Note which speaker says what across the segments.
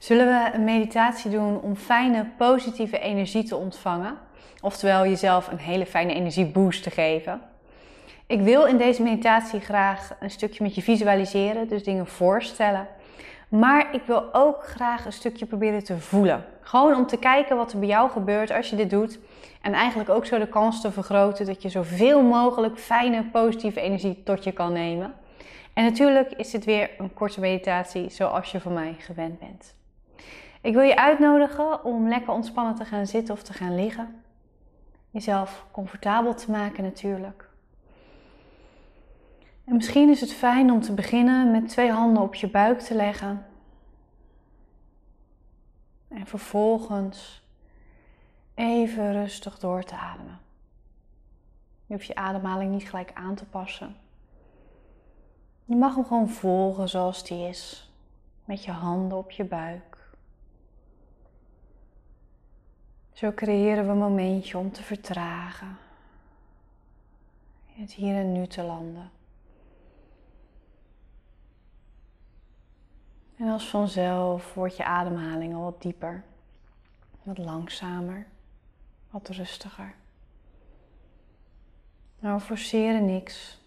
Speaker 1: Zullen we een meditatie doen om fijne, positieve energie te ontvangen? Oftewel jezelf een hele fijne energieboost te geven. Ik wil in deze meditatie graag een stukje met je visualiseren, dus dingen voorstellen. Maar ik wil ook graag een stukje proberen te voelen. Gewoon om te kijken wat er bij jou gebeurt als je dit doet. En eigenlijk ook zo de kans te vergroten dat je zoveel mogelijk fijne, positieve energie tot je kan nemen. En natuurlijk is dit weer een korte meditatie zoals je van mij gewend bent. Ik wil je uitnodigen om lekker ontspannen te gaan zitten of te gaan liggen. Jezelf comfortabel te maken natuurlijk. En misschien is het fijn om te beginnen met twee handen op je buik te leggen. En vervolgens even rustig door te ademen. Je hoeft je ademhaling niet gelijk aan te passen. Je mag hem gewoon volgen zoals die is. Met je handen op je buik. Zo creëren we een momentje om te vertragen. Het hier en nu te landen. En als vanzelf wordt je ademhaling al wat dieper, wat langzamer, wat rustiger. Nou, we forceren niks.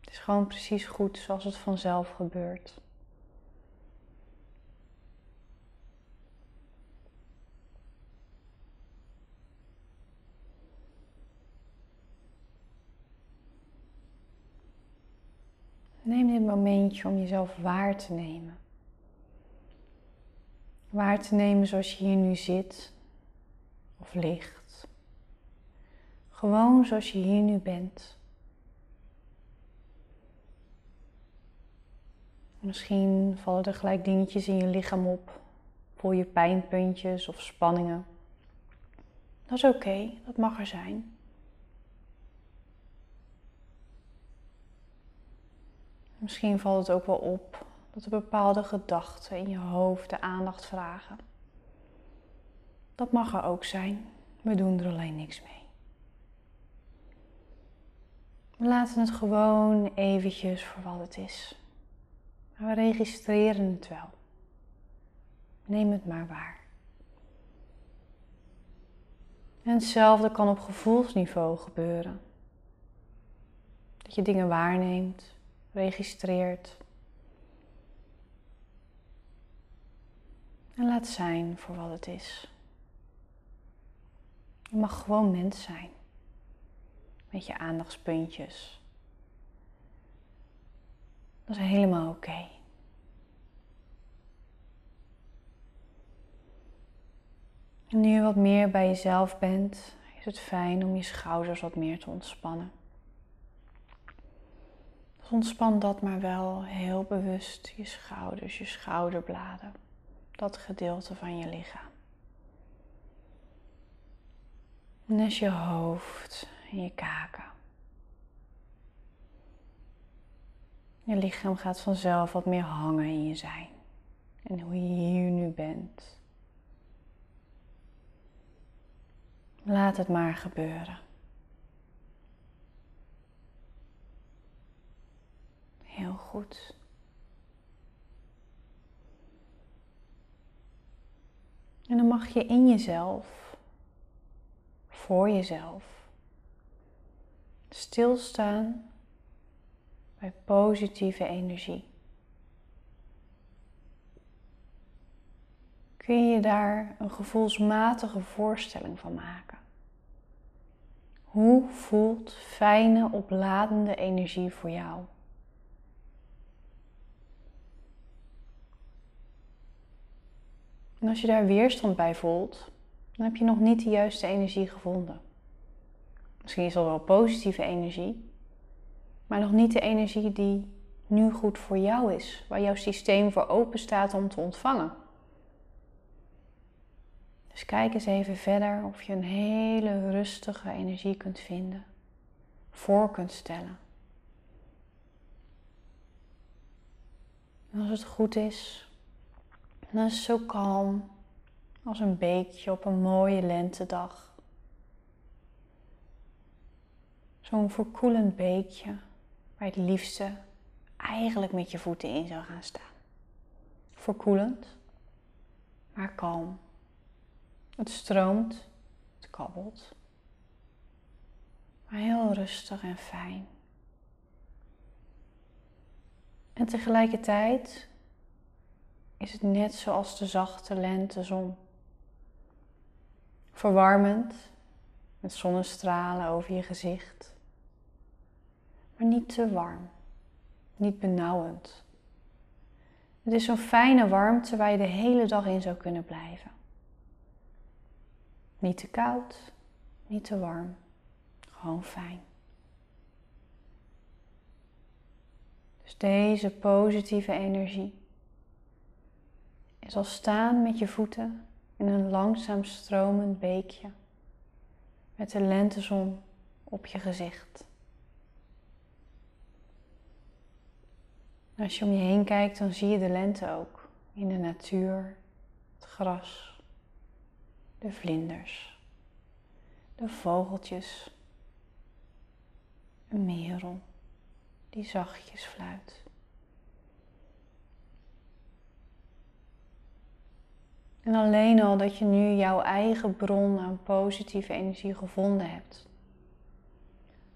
Speaker 1: Het is gewoon precies goed zoals het vanzelf gebeurt. Neem dit momentje om jezelf waar te nemen. Waar te nemen zoals je hier nu zit of ligt. Gewoon zoals je hier nu bent. Misschien vallen er gelijk dingetjes in je lichaam op. Voel je pijnpuntjes of spanningen. Dat is oké, dat mag er zijn. Misschien valt het ook wel op dat er bepaalde gedachten in je hoofd de aandacht vragen. Dat mag er ook zijn. We doen er alleen niks mee. We laten het gewoon eventjes voor wat het is. Maar we registreren het wel. Neem het maar waar. En hetzelfde kan op gevoelsniveau gebeuren. Dat je dingen waarneemt, registreert. En laat zijn voor wat het is. Je mag gewoon mens zijn. Met je aandachtspuntjes. Dat is helemaal oké. En nu je wat meer bij jezelf bent, is het fijn om je schouders wat meer te ontspannen. Ontspan dat maar wel heel bewust, je schouders, je schouderbladen, dat gedeelte van je lichaam. En je hoofd en je kaken. Je lichaam gaat vanzelf wat meer hangen in je zijn. En hoe je hier nu bent. Laat het maar gebeuren. Heel goed. En dan mag je in jezelf, voor jezelf, stilstaan bij positieve energie. Kun je daar een gevoelsmatige voorstelling van maken? Hoe voelt fijne, opladende energie voor jou? En als je daar weerstand bij voelt, dan heb je nog niet de juiste energie gevonden. Misschien is het wel positieve energie, maar nog niet de energie die nu goed voor jou is, waar jouw systeem voor open staat om te ontvangen. Dus kijk eens even verder of je een hele rustige energie kunt vinden, voor kunt stellen. En als het goed is, dan is het zo kalm als een beekje op een mooie lentedag. Zo'n verkoelend beekje waar het liefste eigenlijk met je voeten in zou gaan staan. verkoelend, maar kalm. Het stroomt, het kabbelt, maar heel rustig en fijn. En tegelijkertijd is het net zoals de zachte lentezon. Verwarmend, met zonnestralen over je gezicht. Maar niet te warm, niet benauwend. Het is zo'n fijne warmte waar je de hele dag in zou kunnen blijven. Niet te koud, niet te warm, gewoon fijn. Dus deze positieve energie is als staan met je voeten in een langzaam stromend beekje met de lentezon op je gezicht. Als je om je heen kijkt, dan zie je de lente ook in de natuur, het gras, de vlinders, de vogeltjes, een merel die zachtjes fluit. En alleen al dat je nu jouw eigen bron aan positieve energie gevonden hebt,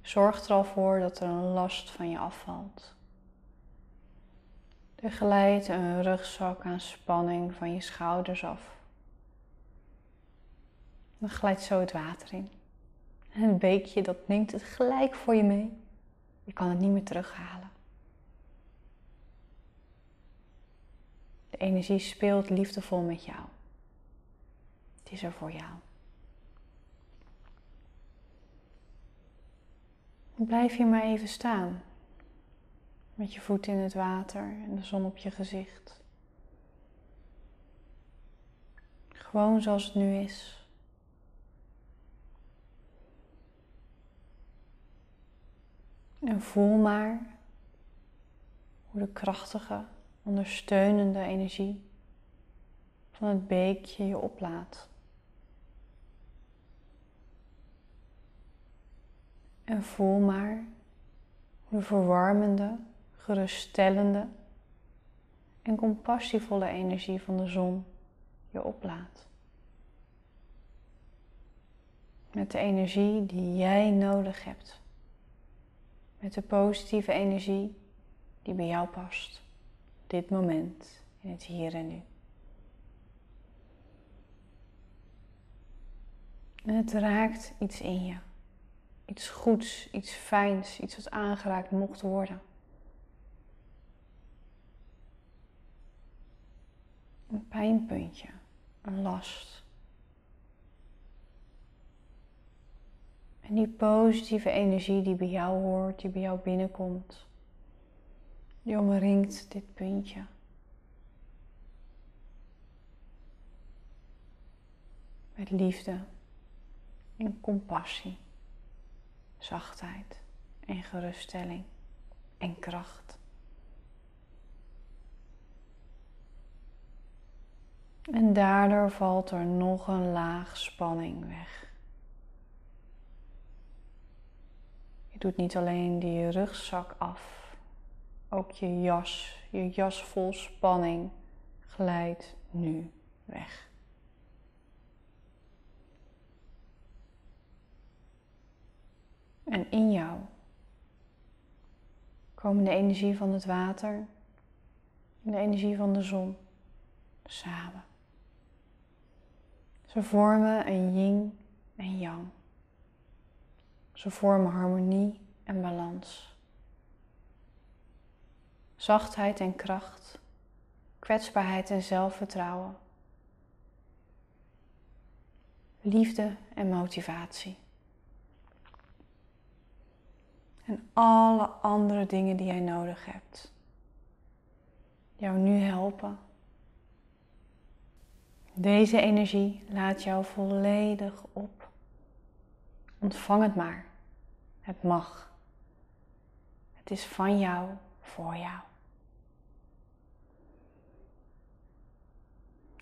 Speaker 1: zorgt er al voor dat er een last van je afvalt. Er glijdt een rugzak aan spanning van je schouders af. Dan glijdt zo het water in. En het beekje dat neemt het gelijk voor je mee. Je kan het niet meer terughalen. De energie speelt liefdevol met jou. Is er voor jou. Blijf hier maar even staan. Met je voeten in het water en de zon op je gezicht. Gewoon zoals het nu is. En voel maar hoe de krachtige, ondersteunende energie van het beekje je oplaat. En voel maar hoe de verwarmende, geruststellende en compassievolle energie van de zon je oplaat. Met de energie die jij nodig hebt. Met de positieve energie die bij jou past. Dit moment, in het hier en nu. En het raakt iets in je. Iets goeds, iets fijns, iets wat aangeraakt mocht worden. Een pijnpuntje, een last. En die positieve energie die bij jou hoort, die bij jou binnenkomt, die omringt dit puntje. Met liefde en compassie zachtheid en geruststelling en kracht. En daardoor valt er nog een laag spanning weg. Je doet niet alleen die rugzak af, ook je jas, je jas vol spanning glijdt nu weg. En in jou komen de energie van het water en de energie van de zon samen. Ze vormen een yin en yang. Ze vormen harmonie en balans. Zachtheid en kracht, kwetsbaarheid en zelfvertrouwen. Liefde en motivatie. En alle andere dingen die jij nodig hebt. Jou nu helpen. Deze energie laat jou volledig op. Ontvang het maar. Het mag. Het is van jou voor jou.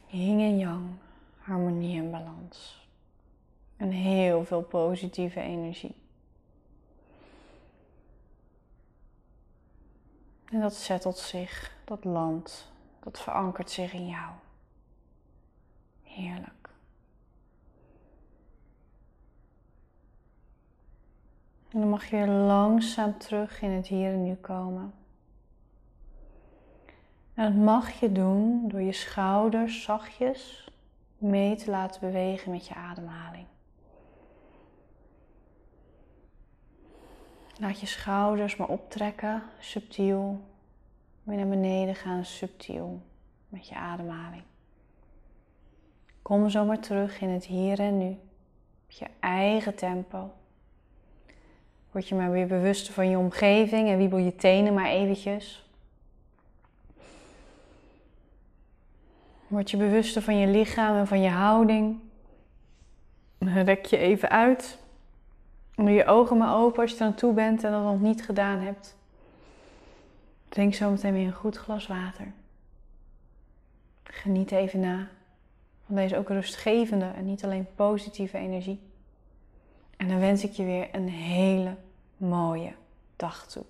Speaker 1: Yin en yang, harmonie en balans. En heel veel positieve energie. En dat zettelt zich, dat land, Dat verankert zich in jou. Heerlijk. En dan mag je weer langzaam terug in het hier en nu komen. En dat mag je doen door je schouders zachtjes mee te laten bewegen met je ademhaling. Laat je schouders maar optrekken, subtiel. Weer naar beneden gaan, subtiel, met je ademhaling. Kom zomaar terug in het hier en nu, op je eigen tempo. Word je maar weer bewust van je omgeving en wiebel je tenen maar eventjes. Word je bewuster van je lichaam en van je houding. Rek je even uit. Doe je ogen maar open als je er aan toe bent en dat nog niet gedaan hebt. Drink zo meteen weer een goed glas water. Geniet even na van deze ook rustgevende en niet alleen positieve energie. En dan wens ik je weer een hele mooie dag toe.